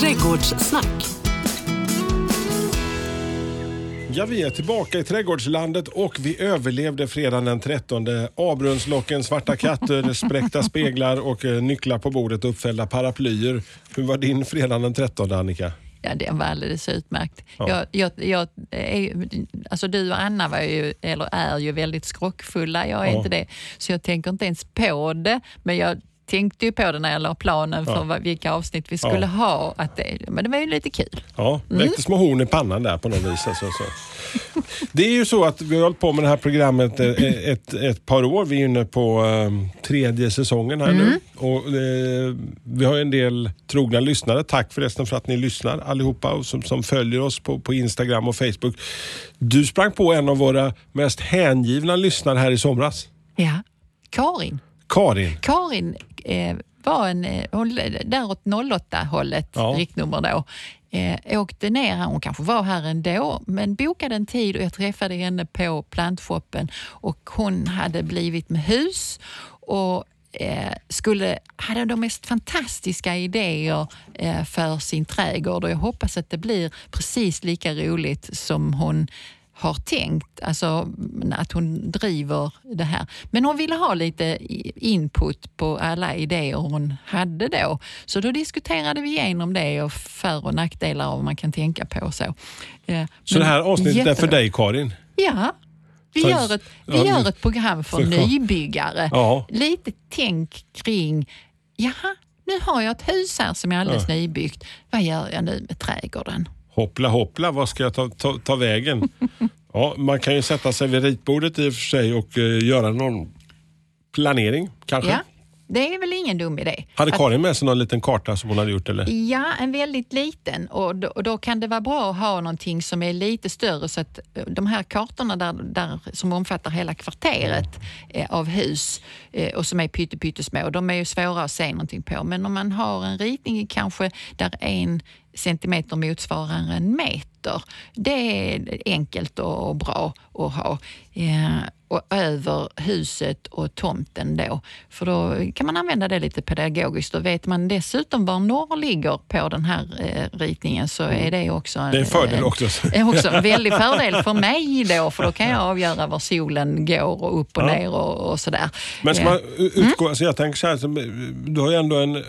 Trädgårdssnack. Ja, vi är tillbaka i trädgårdslandet och vi överlevde fredagen den 13. Avbrunnslocken, svarta katter, spräckta speglar och eh, nycklar på bordet och uppfällda paraplyer. Hur var din fredag den 13 Annika? Ja, det var alldeles utmärkt. Ja. Jag, jag, jag är, alltså du och Anna var ju, eller är ju väldigt skrockfulla. Jag är Ja. inte det. Så jag tänker inte ens på det. Men jag tänkte ju på det när jag la planen för Ja. vilka avsnitt vi skulle Ja. ha. Att det, men det var ju lite kul. Ja, väckte små horn i pannan där på något vis. Alltså, så. Det är ju så att vi har hållit på med det här programmet eh, ett, ett par år. Vi är inne på eh, tredje säsongen här nu. Och, eh, vi har en del trogna lyssnare. Tack förresten för att ni lyssnar allihopa och som, som följer oss på, på Instagram och Facebook. Du sprang på en av våra mest hängivna lyssnare här i somras. Ja. Karin. Karin. Karin eh, var en, eh, hon, där åt 08-hållet, Ja. riktnummer då, eh, åkte ner här. Hon kanske var här ändå, men bokade en tid och jag träffade henne på plantshoppen och hon hade blivit med hus och eh, skulle, hade de mest fantastiska idéer eh, för sin trädgård och jag hoppas att det blir precis lika roligt som hon har tänkt, alltså att hon driver det här. Men hon ville ha lite input på alla idéer hon hade då. Så då diskuterade vi igenom det och för och nackdelar och vad man kan tänka på. Så, Eh, Så men det här avsnittet är för dig Karin? Ja. Vi, Så- gör ett, vi ja, gör ett program för så- nybyggare. Ja. Lite tänk kring, jaha, nu har jag ett hus här som är alldeles nybyggt. Vad gör jag nu med trädgården? Hoppla hoppla, vad ska jag ta, ta, ta vägen? Ja, man kan ju sätta sig vid ritbordet i och för sig och eh, göra någon planering kanske. Ja, det är väl ingen dum idé. Hade Karin med sig någon liten karta som hon hade gjort eller? Ja, en väldigt liten. Och då, och då kan det vara bra att ha någonting som är lite större så att eh, de här kartorna där, där, som omfattar hela kvarteret eh, av hus eh, och som är pytte, pyttesmå, de är ju svåra att se någonting på. Men om man har en ritning kanske där en centimeter motsvarar en meter, det är enkelt och, och bra att ha. Eh, och över huset och tomten då. För då kan man använda det lite pedagogiskt. Då vet man dessutom var norr ligger på den här eh, ritningen så är det också Det är en fördel en, också. är också en väldig fördel för mig då, för då kan jag avgöra var solen går och upp och Ja. ner och, och sådär. Men ska Eh, man utgå, alltså jag tänker så här, du har ju ändå en,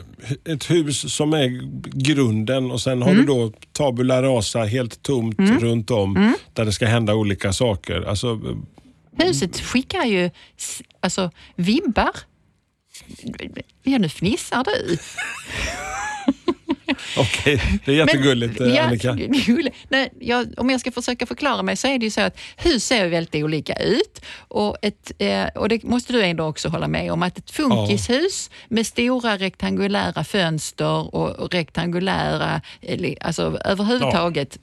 ett hus som är grunden och sen har Mm. du då tabula rasa helt tomt runt om Mm. där det ska hända olika saker. Alltså, Huset skickar ju alltså, vibbar. Ja, nu fnissar du. Okej, det är jättegulligt Men- eh, ja, Annika. gulle. Nej, jag, om jag ska försöka förklara mig så är det ju så att hus ser väldigt olika ut. Och, ett, eh, och det måste du ändå också hålla med om att ett funkishus med stora rektangulära fönster och, och rektangulära, eh, alltså överhuvudtaget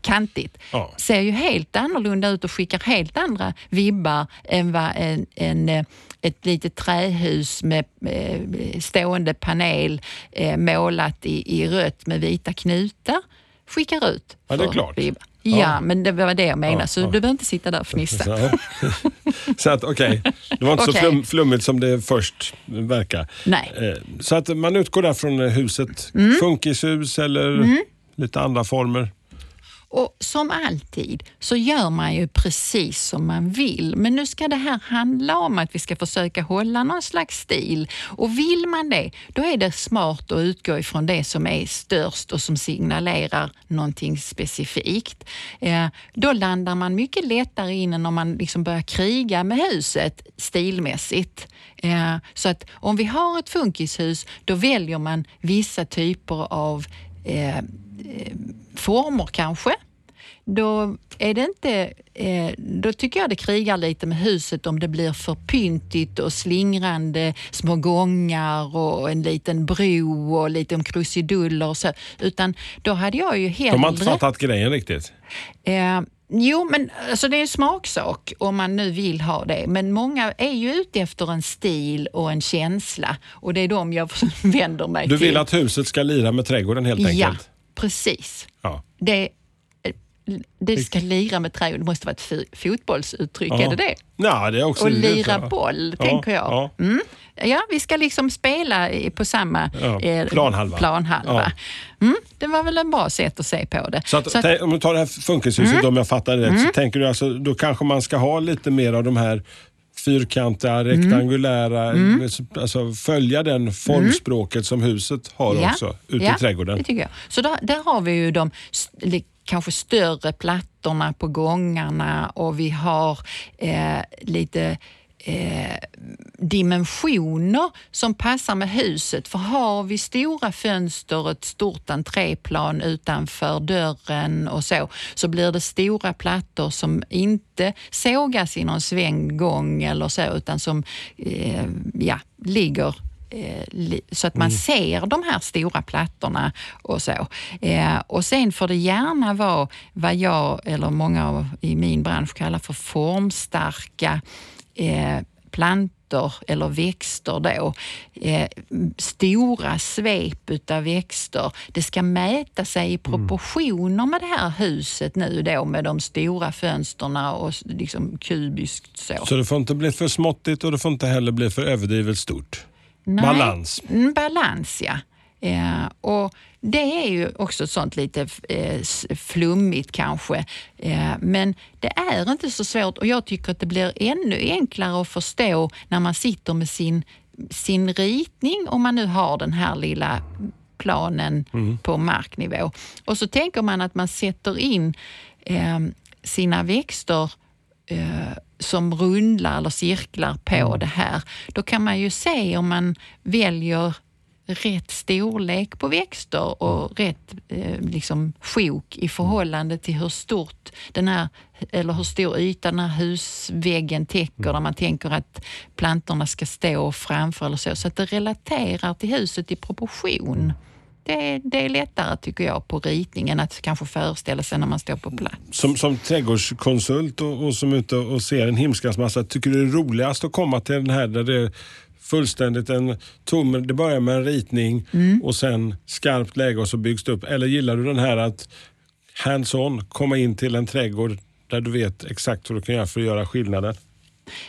kantigt, Ja. ser ju helt annorlunda ut och skickar helt andra vibbar än vad en, en eh, ett litet trähus med eh, stående panel eh, målat i, i rött med vita knutar skickar ut. Ja, det är klart. vibbar. Ja. Ja, men det var det jag menade, Ja, så ja. du behöver inte sitta där och fnissa. Så, så att okej, det var inte så Okej. flum, flummigt som det först verkar. Nej. Eh, Så att man utgår där från huset, Mm. funkishus eller lite andra former. Och som alltid så gör man ju precis som man vill. Men nu ska det här handla om att vi ska försöka hålla någon slags stil. Och vill man det, då är det smart att utgå ifrån det som är störst och som signalerar någonting specifikt. Eh, då landar man mycket lättare in än om man liksom börjar kriga med huset stilmässigt. Eh, så att om vi har ett funkishus, då väljer man vissa typer av eh, eh former kanske. Då, är det inte, eh, då tycker jag det krigar lite med huset om det blir för pyntigt och slingrande små gångar och en liten bro och lite om krusiduller och så. Utan då hade jag ju hellre... De har inte fattat grejen riktigt. Eh, jo, men alltså det är en smaksak om man nu vill ha det. Men många är ju ute efter en stil och en känsla och det är de jag vänder mig Du till. vill att huset ska lira med trädgården helt Ja, enkelt? precis. Ja. Det, det ska lira med trädgård. Det måste vara ett fotbollsuttryck, Ja. är det det? Ja, det är också Och lira boll, Ja, tänker jag. ja. Mm. Ja, vi ska liksom spela på samma eh, planhalva. planhalva. Mm, det var väl ett bra sätt att se på det. Så, att, Så att- Mm. om du tar det här funkishuset, om jag fattar det rätt, så tänker du alltså, då kanske man ska ha lite mer av de här fyrkantiga, rektangulära, Mm. alltså följa den formspråket som huset har också ute ja, i trädgården. det tycker jag. Så där, där har vi ju de kanske större plattorna på gångarna och vi har eh, lite eh, dimensioner som passar med huset. För har vi stora fönster och ett stort entréplan utanför dörren och så, så blir det stora plattor som inte sågas i någon svänggång eller så, utan som eh, ja, ligger eh, så att man ser de här stora plattorna och så. Eh, och sen får det gärna vara vad jag eller många av, i min bransch kallar för formstarka eh, plantor eller växter då. Eh, stora svep utav växter. Det ska mäta sig i proportioner med det här huset nu då med de stora fönsterna och liksom kubiskt så. Så det får inte bli för småttigt och det får inte heller bli för överdrivet stort. Nej. Balans. Mm, balans, ja. Eh, och det är ju också sånt lite eh, flummigt kanske. Eh, men det är inte så svårt och jag tycker att det blir ännu enklare att förstå när man sitter med sin, sin ritning, om man nu har den här lilla planen på marknivå. Och så tänker man att man sätter in eh, sina växter eh, som rundlar eller cirklar på det här. Då kan man ju se om man väljer rätt storlek på växter och rätt eh, liksom sjok i förhållande till hur stort den här, eller hur stor yta den här husväggen täcker där man tänker att plantorna ska stå framför eller så. Så att det relaterar till huset i proportion. Det är, det är lättare tycker jag på ritningen att kanske föreställa sig när man står på plats. Som, som trädgårdskonsult och, och som är ute och ser en himskans massa, tycker du det är roligast att komma till den här där det är fullständigt en tom, det börjar med en ritning Mm. och sen skarpt läge och så byggs det upp. Eller gillar du den här att hands-on, komma in till en trädgård där du vet exakt vad du kan göra för att göra skillnaden?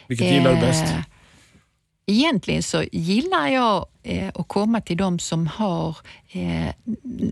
Vilket gillar du bäst? Egentligen så gillar jag eh, att komma till de som har eh,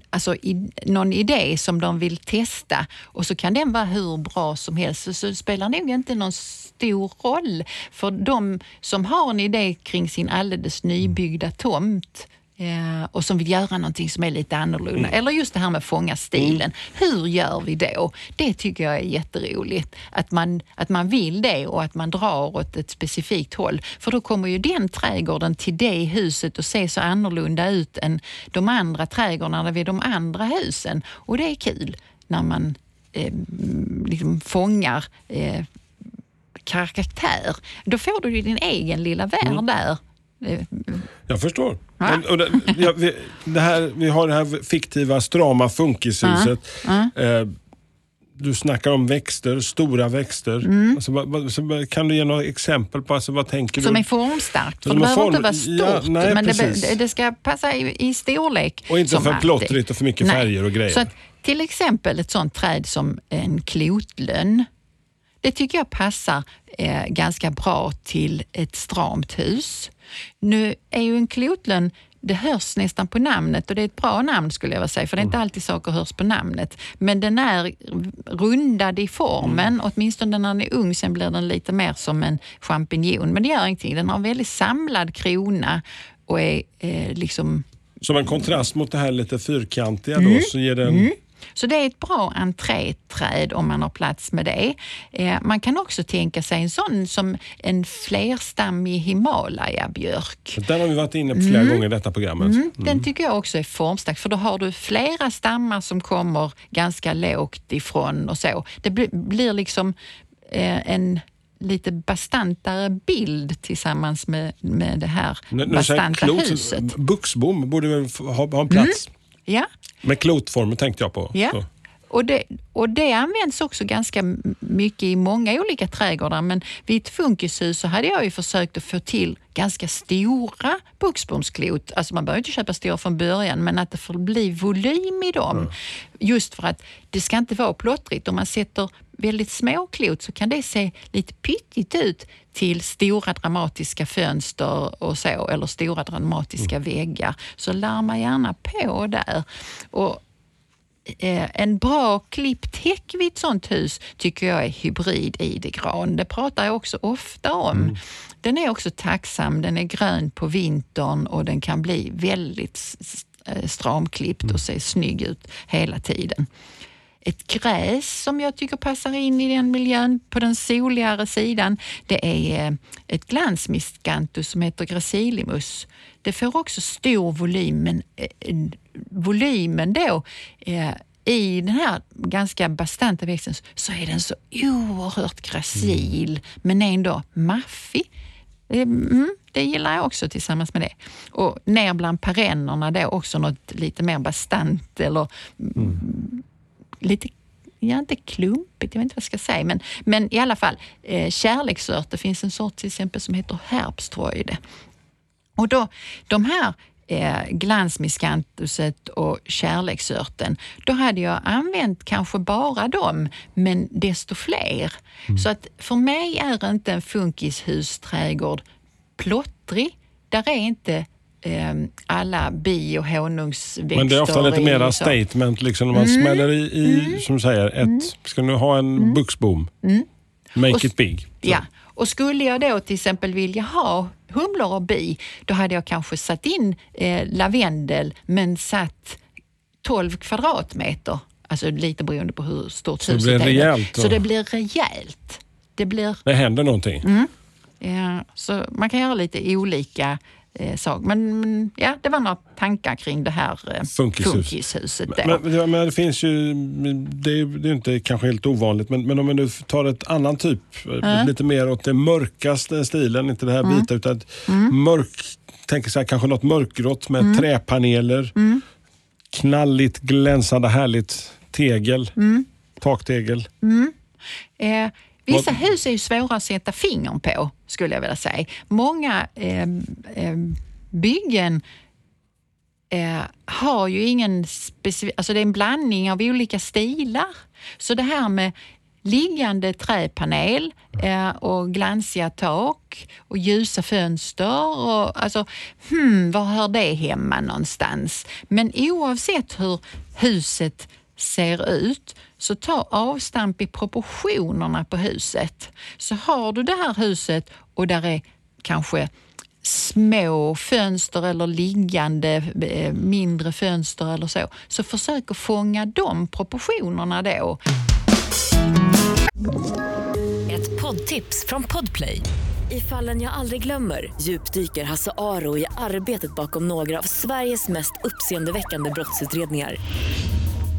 alltså i, någon idé som de vill testa och så kan den vara hur bra som helst. Så, så det spelar nog inte någon stor roll för de som har en idé kring sin alldeles nybyggda tomt eh, och som vill göra någonting som är lite annorlunda. Eller just det här med fånga stilen. Hur gör vi då? Det tycker jag är jätteroligt. Att man, att man vill det och att man drar åt ett specifikt håll. För då kommer ju den trädgården till det huset och se så annorlunda ut än de andra trädgårdarna vid de andra husen. Och det är kul när man eh, liksom fångar eh, karaktär. Då får du din egen lilla värld där. Jag förstår. Men, och det, ja, vi, det här, vi har det här fiktiva strama funkishuset. Eh, du snackar om växter, stora växter. Mm. Alltså, vad, så, kan du ge några exempel på alltså, vad tänker Som du? är formstarkt. För det behöver form- inte vara Ja, stort, nej, men det, det ska passa i, i storlek. Och inte för alltid. plottrigt och för mycket Nej. färger och grejer. Så att, till exempel ett sånt träd som en klotlönn. Det tycker jag passar eh, ganska bra till ett stramt hus. Nu är ju en klotlönn det hörs nästan på namnet och det är ett bra namn skulle jag vilja säga, för det är Mm. inte alltid saker hörs på namnet. Men den är rundad i formen, Mm. åtminstone när den är ung. Sen blir den lite mer som en champinjon, men det gör ingenting. Den har en väldigt samlad krona och är eh, liksom Som en kontrast mot det här lite fyrkantiga Mm. då, så ger den... Så det är ett bra entréträd om man har plats med det. Eh, man kan också tänka sig en sån som en flerstammig Himalaya-björk. Den har vi varit inne på flera gånger i detta programmet. Mm, Den tycker jag också är formstark för då har du flera stammar som kommer ganska lågt ifrån och så. Det bli, blir liksom eh, en lite bastantare bild tillsammans med, med det här säger bastanta huset. Buxbom borde ha, ha en plats. Ja, Med klotformen tänkte jag på. Ja. Så. och, det, och det används också ganska mycket i många olika trädgårdar men vid ett funkishus så hade jag ju försökt att få till ganska stora buxbomsklot. Alltså man behöver inte köpa stora från början men att det får bli volym i dem. Mm. Just för att det ska inte vara plottrigt. Om man sätter väldigt små klot så kan det se lite pyttigt ut till stora dramatiska fönster och så, eller stora dramatiska mm. väggar. Så larma gärna på där. Och eh, en bra klippt häck vid ett sånt hus tycker jag är hybrid idegran. Det pratar jag också ofta om. Mm. Den är också tacksam, den är grön på vintern och den kan bli väldigt eh, stramklippt och mm. se snygg ut hela tiden ett gräs som jag tycker passar in i den miljön på den soligare sidan. Det är eh, ett glansmiscanthus som heter gracilimus. Det får också stor volym, men eh, volymen då eh, i den här ganska bastanta växten så är den så oerhört gracil mm. men ändå maffig. Mm, det gillar jag också tillsammans med det. Och ner bland perennerna då också något lite mer bastant eller mm lite ja, inte klumpigt, jag vet inte vad jag ska säga, men, men i alla fall eh, kärleksört. Det finns en sort till exempel som heter herbstroide. Och då, de här eh, glansmiskantuset och kärleksörten, då hade jag använt kanske bara dem, men desto fler. Mm. Så att för mig är inte en funkishusträdgård plottrig. Där är inte alla bi och honungsväxter. Men det är ofta lite mera statement, liksom, när man mm. smäller i, i mm. som säger, ett, mm. ska nu ha en mm. buxbom, mm. make och, it big. Så. Ja, och skulle jag då till exempel vilja ha humlor och bi, då hade jag kanske satt in eh, lavendel men satt 12 kvadratmeter, alltså lite beroende på hur stort så huset det blir är. Rejält, så det blir rejält. Det, blir... det händer någonting. Mm. Ja, så man kan göra lite olika eh, sak. Men, men, ja, det var några tankar kring det här eh, Funkishus. funkishuset. Men, men, men, det finns ju, det är, det är inte kanske helt ovanligt, men, men om vi nu tar ett annan typ, mm. lite mer åt den mörkaste stilen, inte det här mm. vita utan mm. mörk, tänker så här, kanske något mörkgrått med mm. träpaneler, mm. knalligt, glänsande, härligt tegel, mm. taktegel. Mm. Eh, Vissa hus är ju svåra att sätta fingern på, skulle jag vilja säga. Många eh, eh, byggen eh, har ju ingen specifik... Alltså det är en blandning av olika stilar. Så det här med liggande träpanel eh, och glansiga tak och ljusa fönster. Och, alltså, hmm, var hör det hemma någonstans? Men oavsett hur huset ser ut så ta avstamp i proportionerna på huset. Så har du det här huset och där är kanske små fönster eller liggande eh, mindre fönster eller så, så försök att fånga de proportionerna då. Ett poddtips från Podplay. I fallen jag aldrig glömmer djupdyker Hasse Aro i arbetet bakom några av Sveriges mest uppseendeväckande brottsutredningar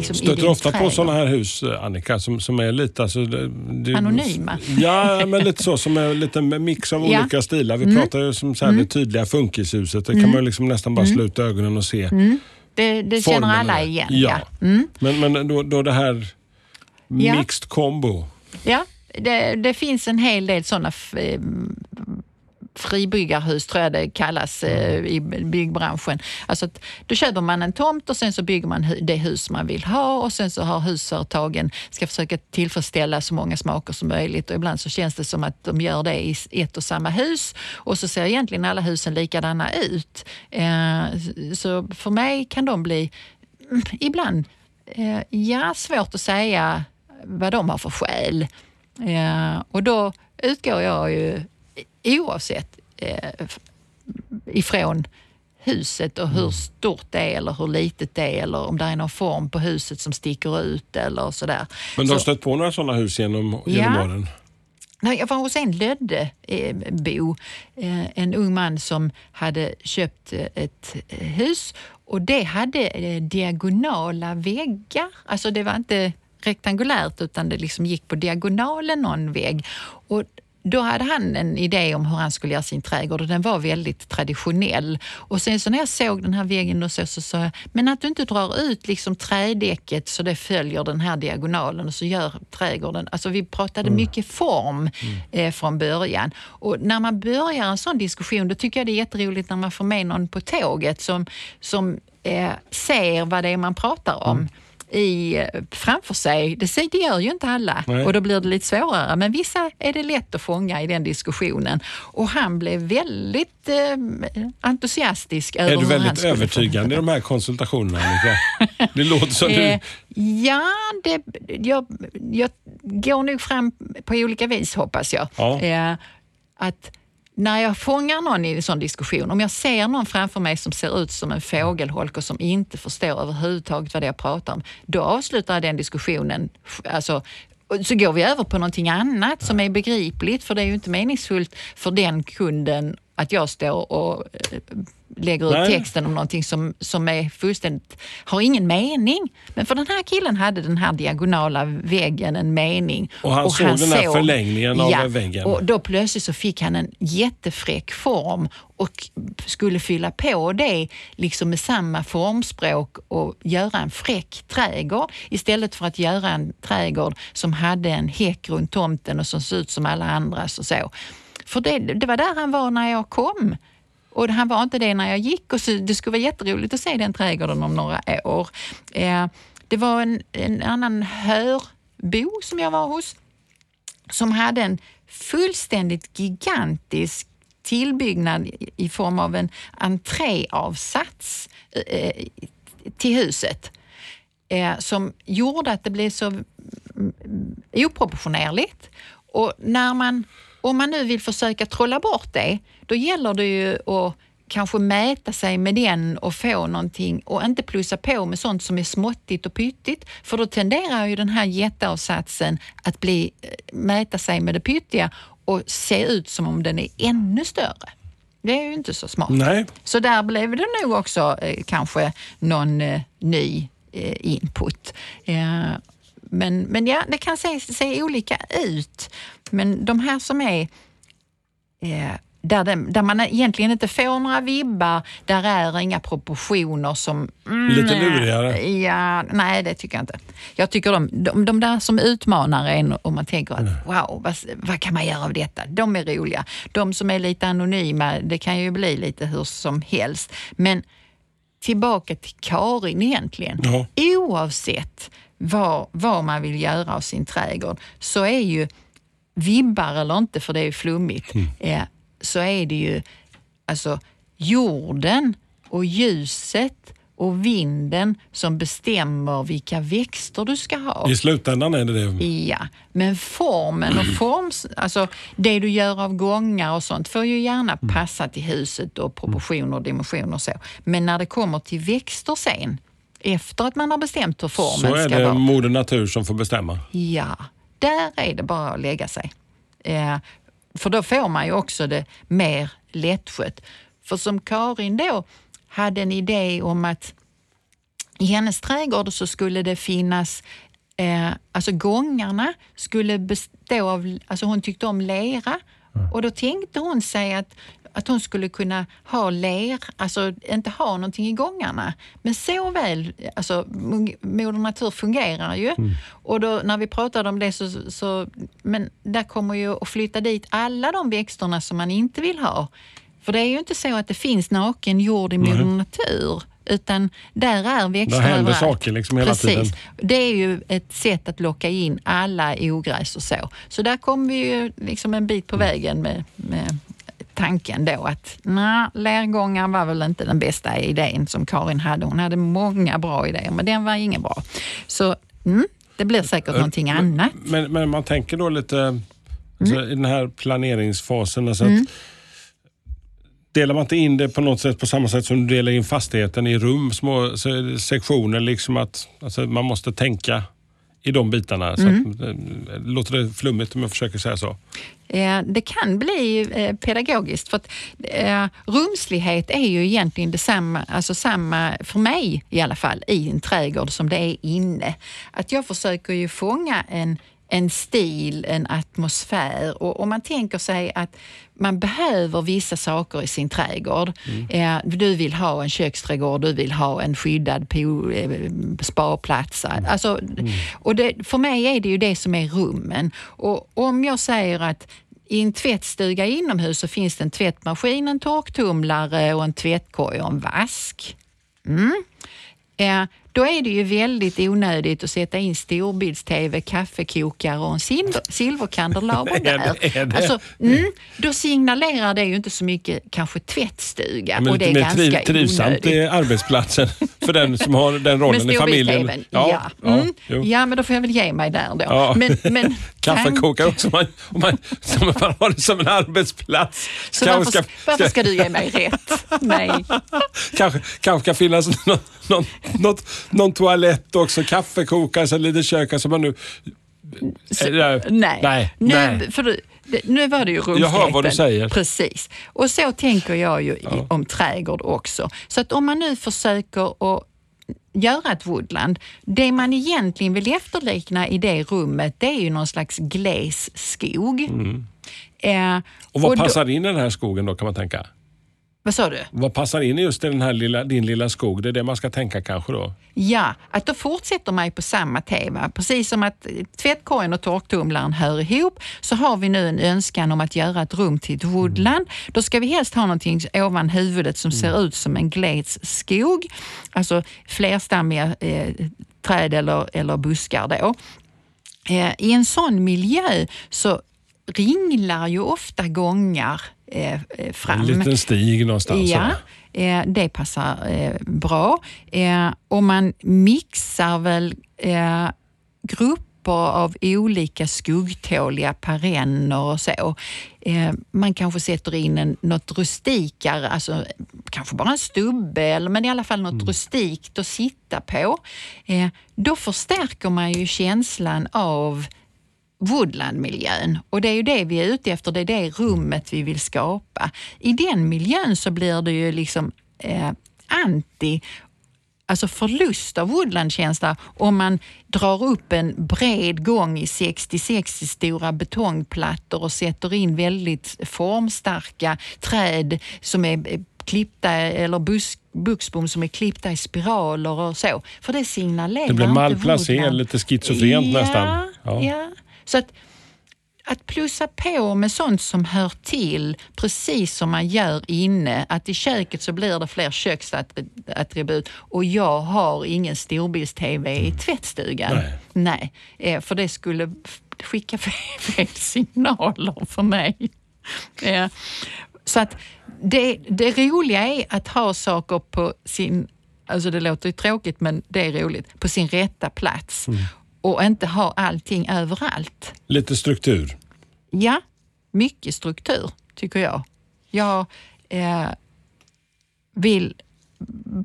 liksom Stöter ofta på sådana här hus, Annika, som, som är lite... Alltså, det, Anonyma? Ja, men lite så. Som är lite mix av ja. olika stilar. Vi mm. pratar ju som så här, mm. det tydliga funkishuset. Det kan mm. man liksom nästan bara mm. sluta ögonen och se. Det, det känner alla igen. Ja. ja. Men, men då, då det här mixed combo. Ja, det, det, finns en hel del sådana fribyggarhus tror jag det kallas eh, i byggbranschen. Alltså att, då köper man en tomt och sen så bygger man det hus man vill ha och sen så har husföretagen ska försöka tillfredsställa så många smaker som möjligt och ibland så känns det som att de gör det i ett och samma hus och så ser egentligen alla husen likadana ut. Eh, så för mig kan de bli mm, ibland, eh, ja, svårt att säga vad de har för skäl. Eh, och då utgår jag ju oavsett eh, ifrån huset och hur mm. stort det är eller hur litet det är eller om det är någon form på huset som sticker ut eller sådär. Men du har så, stött på några sådana hus genom, genom ja, åren? jag var hos en Löddebo, eh, en ung man som hade köpt eh, ett hus och det hade diagonala väggar. Alltså det var inte rektangulärt utan det liksom gick på diagonalen någon vägg. Och då hade han en idé om hur han skulle göra sin trädgård och den var väldigt traditionell. Och sen så när jag såg den här väggen och så sa jag, men att du inte drar ut liksom trädäcket så det följer den här diagonalen och så gör trädgården, alltså vi pratade mm. mycket form mm. eh, från början. Och när man börjar en sån diskussion då tycker jag det är jätteroligt när man får med någon på tåget som, som eh, ser vad det är man pratar om. Mm i, framför sig. Det, det gör ju inte alla Nej. och då blir det lite svårare. Men vissa är det lätt att fånga i den diskussionen. Och han blev väldigt eh, entusiastisk. Är du väldigt övertygande i de här konsultationerna Annika? Det låter som du... Eh, ja, det, jag, jag går nog fram på olika vis hoppas jag. Ja. Eh, att när jag fångar någon i en sån diskussion, om jag ser någon framför mig som ser ut som en fågelholk och som inte förstår överhuvudtaget vad det är jag pratar om, då avslutar jag den diskussionen. Alltså, så går vi över på någonting annat som är begripligt, för det är ju inte meningsfullt för den kunden att jag står och eh, lägger ut Nej. texten om någonting som, som är fullständigt, har ingen mening. Men för den här killen hade den här diagonala väggen en mening. Och han och såg han den här såg, förlängningen ja, av väggen. Och då plötsligt så fick han en jättefräck form och skulle fylla på det liksom med samma formspråk och göra en fräck trädgård istället för att göra en trädgård som hade en häck runt tomten och som såg ut som alla andras och så. För det, det var där han var när jag kom. Och han var inte det när jag gick och så, det skulle vara jätteroligt att se den trädgården om några år. Eh, det var en, en annan hörbo som jag var hos som hade en fullständigt gigantisk tillbyggnad i form av en entréavsats eh, eh, till huset eh, som gjorde att det blev så mm, mm, oproportionerligt. Och när man om man nu vill försöka trolla bort det, då gäller det ju att kanske mäta sig med den och få någonting och inte plussa på med sånt som är småttigt och pyttigt. För då tenderar ju den här jätteavsatsen att bli, eh, mäta sig med det pyttiga och se ut som om den är ännu större. Det är ju inte så smart. Nej. Så där blev det nog också eh, kanske någon eh, ny eh, input. Men, men ja, det kan se, se olika ut. Men de här som är eh, där, det, där man egentligen inte får några vibbar, där är inga proportioner som... Mm, Lite lurigare? Ja, nej, det tycker jag inte. Jag tycker de, de, de där som utmanar en och man tänker att mm. wow, vad, vad, kan man göra av detta? De är roliga. De som är lite anonyma, det kan ju bli lite hur som helst. Men tillbaka till Karin egentligen. Ja. Oavsett vad, vad man vill göra av sin trädgård så är ju vibbar eller inte, för det är flummigt, mm. eh, så är det ju alltså jorden och ljuset och vinden som bestämmer vilka växter du ska ha. I slutändan är det det? Ja, men formen och forms, alltså det du gör av gångar och sånt får ju gärna mm. passa till huset och proportioner och dimensioner och så. Men när det kommer till växter sen, efter att man har bestämt hur formen ska vara. Så är det moder natur som får bestämma? Ja, där är det bara att lägga sig. Eh, för då får man ju också det mer lättskött. För som Karin då hade en idé om att i hennes trädgård så skulle det finnas eh, alltså gångarna skulle bestå av, alltså hon tyckte om lera och då tänkte hon sig att att hon skulle kunna ha ler, alltså inte ha någonting i gångarna. Men så väl, alltså Moder Natur fungerar ju. Mm. Och då, när vi pratade om det så, så, men där kommer ju att flytta dit alla de växterna som man inte vill ha. För det är ju inte så att det finns naken jord i Moder Natur utan där är växter Där händer saker liksom hela Precis. tiden. Det är ju ett sätt att locka in alla ogräs och så. Så där kommer vi ju liksom en bit på mm. vägen med, med tanken då att nej, lergångar var väl inte den bästa idén som Karin hade. Hon hade många bra idéer, men den var ingen bra. Så mm, det blir säkert äh, någonting annat. Men, men, man tänker då lite alltså, mm. i den här planeringsfasen. Alltså mm. Delar man inte in det på något sätt på samma sätt som du delar in fastigheten i rum, små sektioner, liksom att alltså, man måste tänka i de bitarna. Så Mm. att, eh, låter det flummigt om jag försöker säga så? Eh, Det kan bli eh, pedagogiskt för att eh, rumslighet är ju egentligen detsamma, alltså samma, för mig i alla fall, i en trädgård som det är inne. Att jag försöker ju fånga en en stil, en atmosfär och om man tänker sig att man behöver vissa saker i sin trädgård. Eh, du vill ha en köksträdgård, du vill ha en skyddad eh, sparplats. Alltså, och det, för mig är det ju det som är rummen. Och om jag säger att i en tvättstuga inomhus så finns det en tvättmaskin, en torktumlare och en tvättkorg och en vask. Mm. Då är det ju väldigt onödigt att sätta in storbilds-tv, kaffekokare och en silver, silverkandelaber där. är det? Alltså, mm, då signalerar det ju inte så mycket kanske tvättstuga Men och det är ganska triv, trivsamt onödigt. arbetsplatsen för den som har den rollen i familjen. ja. ja, Mm. ja, men då får jag väl ge mig där då. Ja. Men, men, Kaffekokare också om man, om man, om man har det som en arbetsplats. Så varför, varför ska du ge mig rätt? Nej. kanske, kanske ska finnas någon, någon, något, någon toalett också, kaffekokare, så lite kök. Alltså man nu, det- Nej, nej, nu, nej. För nu var det ju Jag hör vad du rumsgreppen. säger. Precis. Och så tänker jag ju i, om trädgård också. Så att om man nu försöker att göra ett woodland, det man egentligen vill efterlikna i det rummet, det är ju någon slags gles skog. Eh, Mm. Och vad då- passar in i den här skogen då kan man tänka? Vad sa du? Vad passar in i just den här lilla, din lilla skog? Det är det man ska tänka kanske då? Ja, att då fortsätter man ju på samma tema. Precis som att tvättkorgen och torktumlaren hör ihop så har vi nu en önskan om att göra ett rum till ett woodland. Då ska vi helst ha någonting ovan huvudet som ser ut som en glesskog. Alltså flerstammiga eh, träd eller, eller buskar då. Eh, I en sån miljö så ringlar ju ofta gångar eh, eh, fram. En liten stig någonstans. Ja, eh, det passar eh, bra. Eh, och man mixar väl eh, grupper av olika skuggtåliga perenner och så. Man kanske sätter in en, något rustikare, alltså kanske bara en stubbe, eller, men i alla fall något rustikt att sitta på. Då förstärker man ju känslan av woodlandmiljön och det är ju det vi är ute efter, det är det rummet vi vill skapa. I den miljön så blir det ju liksom eh, anti alltså förlust av woodlandkänsla om man drar upp en bred gång i 60-60 stora betongplattor och sätter in väldigt formstarka träd som är eh, klippta eller busk, buxbom som är klippta i spiraler och så. För det signalerar Det blir inte woodland. lite schizofrent ja, nästan. Ja. Ja. Så att, att plussa på med sånt som hör till, precis som man gör inne. Att i köket så blir det fler köksattribut och jag har ingen storbilds-tv i tvättstugan. Nej. Nej, eh, för det skulle skicka fel, signaler för mig. Eh, Så att det, det roliga är att ha saker på sin, alltså det låter ju tråkigt men det är roligt, på sin rätta plats. Och inte ha allting överallt. Lite struktur. Ja, mycket struktur tycker jag. Jag eh, vill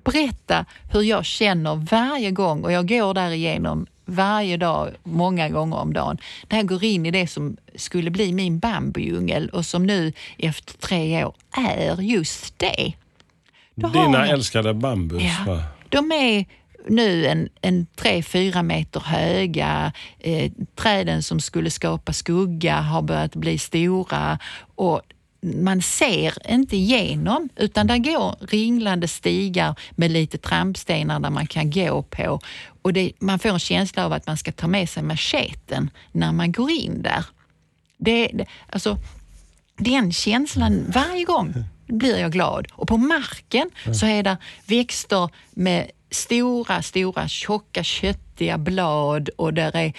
berätta hur jag känner varje gång och jag går där igenom varje dag, många gånger om dagen. När jag går in i det som skulle bli min bambudjungel och som nu efter tre år är just det. Då Dina jag- älskade bambus. Ja. va? De är nu en, en 3-4 meter höga. Eh, träden som skulle skapa skugga har börjat bli stora och man ser inte igenom utan där går ringlande stigar med lite trampstenar där man kan gå på. Och det, man får en känsla av att man ska ta med sig macheten när man går in där. Det, det, alltså, den känslan, varje gång blir jag glad. Och på marken så är det växter med stora, stora, tjocka, köttiga blad och där är,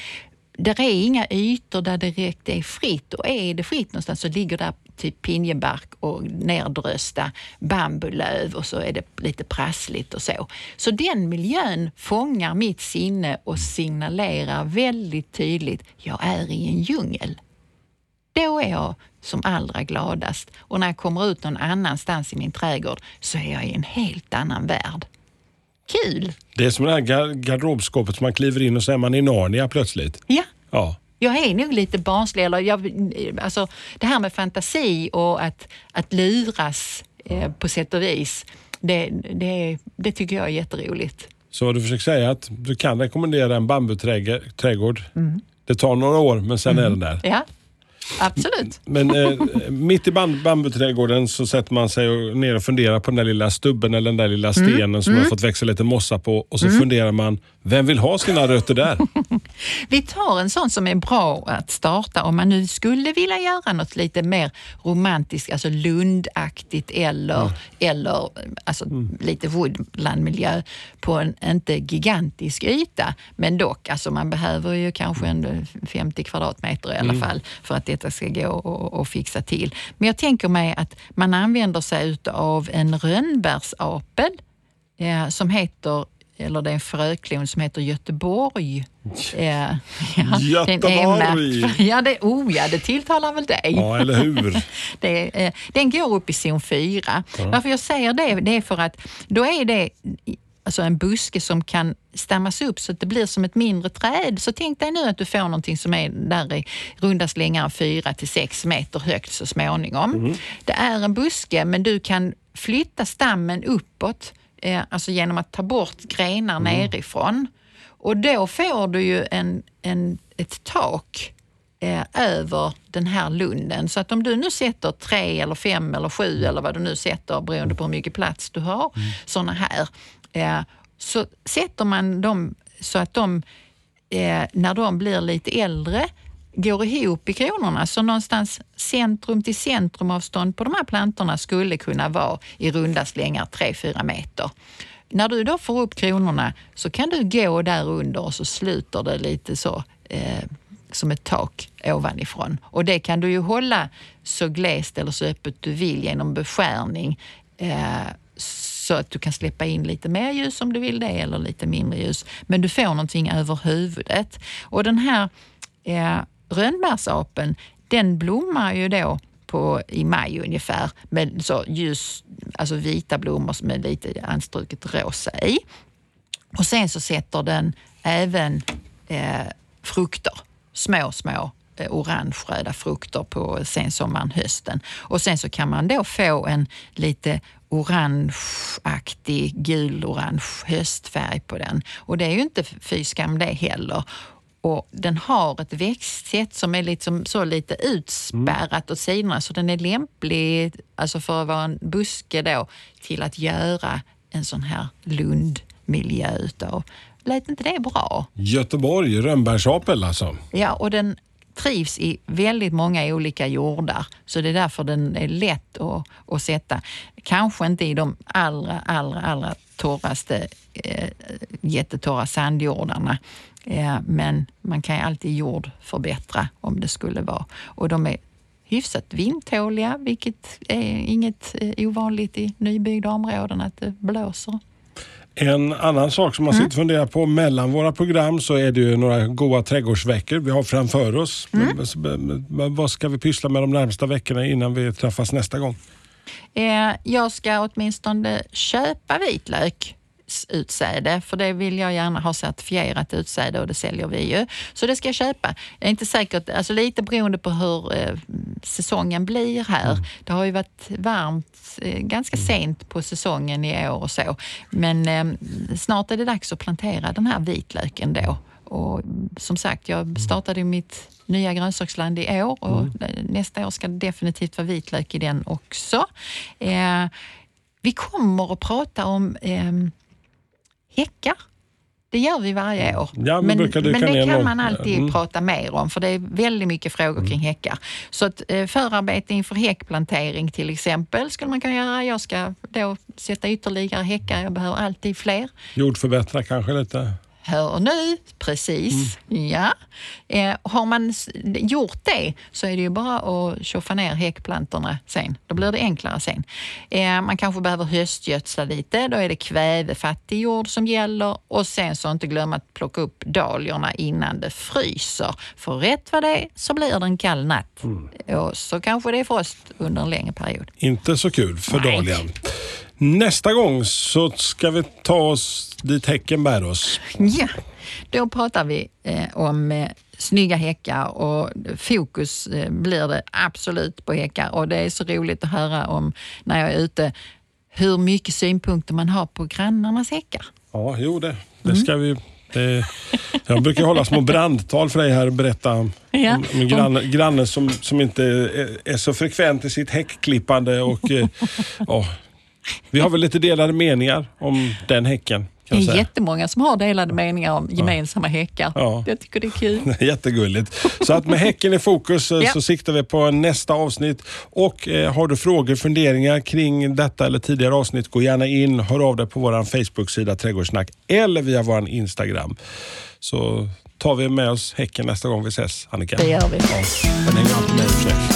där är inga ytor där det direkt är fritt. Och är det fritt någonstans så ligger där typ pinjebark och neddrösta bambulöv och så är det lite prassligt och så. Så den miljön fångar mitt sinne och signalerar väldigt tydligt, jag är i en djungel. Då är jag som allra gladast och när jag kommer ut någon annanstans i min trädgård så är jag i en helt annan värld. Kul! Det är som det här gar- garderobskåpet som man kliver in och så är man i Narnia plötsligt. Ja. Ja. Jag är nog lite barnslig. Eller jag, alltså, det här med fantasi och att, att luras eh, på sätt och vis, det, det, det tycker jag är jätteroligt. Så du försöker säga att du kan rekommendera en bambuträdgård. Det tar några år men sen är den där. Ja, absolut. Men eh, mitt i bam- bambuträdgården så sätter man sig och- ner och funderar på den där lilla stubben eller den där lilla stenen som har fått växa lite mossa på. Och så funderar man, vem vill ha sina rötter där? Vi tar en sån som är bra att starta om man nu skulle vilja göra något lite mer romantiskt, alltså Lundaktigt eller, eller alltså lite woodlandmiljö på en inte gigantisk yta. Men dock, alltså man behöver ju kanske en 50 kvadratmeter i alla fall för att detta ska gå och, och fixa till. Men jag tänker mig att man använder sig av en rönnbärsapel eh, som heter eller det är en fröklon som heter Göteborg. Ja, Göteborg. märkt- Ja, det, oh ja, det tilltalar väl dig. Ja, eller hur? Det, eh, den går upp i zon 4. Varför jag säger det, det är för att då är det alltså en buske som kan stammas upp så att det blir som ett mindre träd. Så tänk dig nu att du får någonting som är där i runda slängar 4 till 6 meter högt så småningom. Det är en buske men du kan flytta stammen uppåt, eh, alltså genom att ta bort grenar nerifrån. Och då får du ju en, en, ett tak eh, över den här lunden. Så att om du nu sätter tre eller fem eller sju eller vad du nu sätter beroende på hur mycket plats du har, såna här, eh, så sätter man dem så att de, eh, när de blir lite äldre, går ihop i kronorna. Så någonstans centrum till centrumavstånd på de här plantorna skulle kunna vara i runda slängar 3-4 meter. När du då får upp kronorna så kan du gå där under och så sluter det lite så eh, som ett tak ovanifrån. Och det kan du ju hålla så glest eller så öppet du vill genom beskärning. Eh, så att du kan släppa in lite mer ljus om du vill det eller lite mindre ljus. Men du får någonting över huvudet. Och den här eh, rönnbärsapen, den blommar ju då på, i maj ungefär med så ljus, alltså vita blommor som är lite anstruket rosa i. Och sen så sätter den även eh, frukter, små, små orange-röda frukter på sensommaren, hösten. Och sen så kan man då få en lite orangeaktig, gul-orange höstfärg på den. Och det är ju inte fy skam det heller. Och den har ett växtsätt som är liksom så lite utspärrat åt sidorna så den är lämplig alltså för att vara en buske då till att göra en sån här lundmiljö utav. Lät inte det bra? Göteborg, rönnbärsapel alltså. Ja, och den trivs i väldigt många olika jordar. Så det är därför den är lätt att, att sätta. Kanske inte i de allra, allra, allra torraste, eh, jättetorra sandjordarna. Eh, men man kan ju alltid jord förbättra om det skulle vara. Och de är hyfsat vindtåliga, vilket är inget eh, ovanligt i nybyggda områden att det blåser. En annan sak som man sitter och funderar på mellan våra program så är det ju några goda trädgårdsveckor vi har framför oss. Men Vad ska vi pyssla med de närmsta veckorna innan vi träffas nästa gång? Eh, jag ska åtminstone köpa vitlök utsäde, för det vill jag gärna ha certifierat utsäde och det säljer vi ju. Så det ska jag köpa. Jag är inte säkert, alltså lite beroende på hur eh, säsongen blir här. Det har ju varit varmt eh, ganska sent på säsongen i år och så. Men eh, snart är det dags att plantera den här vitlöken då. Och som sagt, jag startade ju mitt nya grönsaksland i år och nästa år ska det definitivt vara vitlök i den också. Eh, vi kommer att prata om eh, häckar. Det gör vi varje år. Ja, men dyka men det kan man alltid Mm. prata mer om för det är väldigt mycket frågor kring häckar. Så att, eh, förarbete inför häckplantering till exempel skulle man kunna göra. Jag ska då sätta ytterligare häckar. Jag behöver alltid fler. Jordförbättra kanske lite? Hör nu, precis. Ja. Eh, har man gjort det så är det ju bara att tjoffa ner häckplantorna sen. Då blir det enklare sen. Eh, man kanske behöver höstgödsla lite. Då är det kvävefattig jord som gäller. Och sen så inte glömma att plocka upp dahliorna innan det fryser. För rätt vad det är så blir det en kall natt. Och så kanske det är frost under en längre period. Inte så kul för dahlian. Nästa gång så ska vi ta oss dit häcken bär oss. Ja, då pratar vi eh, om eh, snygga häckar och fokus eh, blir det absolut på häckar och det är så roligt att höra om när jag är ute hur mycket synpunkter man har på grannarnas häckar. Ja, jo det, det ska vi... Det, jag brukar hålla små brandtal för dig här och berätta om, Ja. om en granne, granne som, som inte är, är så frekvent i sitt häckklippande. Och, eh, ja, vi har väl lite delade meningar om den häcken. Det är säga. jättemånga som har delade meningar om gemensamma häckar. Ja. Jag tycker det är kul. Jättegulligt. Så att med häcken i fokus eh, Ja. så siktar vi på nästa avsnitt. Och eh, har du frågor, funderingar kring detta eller tidigare avsnitt, gå gärna in, hör av dig på vår Facebook-sida Trädgårdssnack eller via vår Instagram. Så tar vi med oss häcken nästa gång vi ses, Annika. Det gör vi. Ja, den hänger alltid med i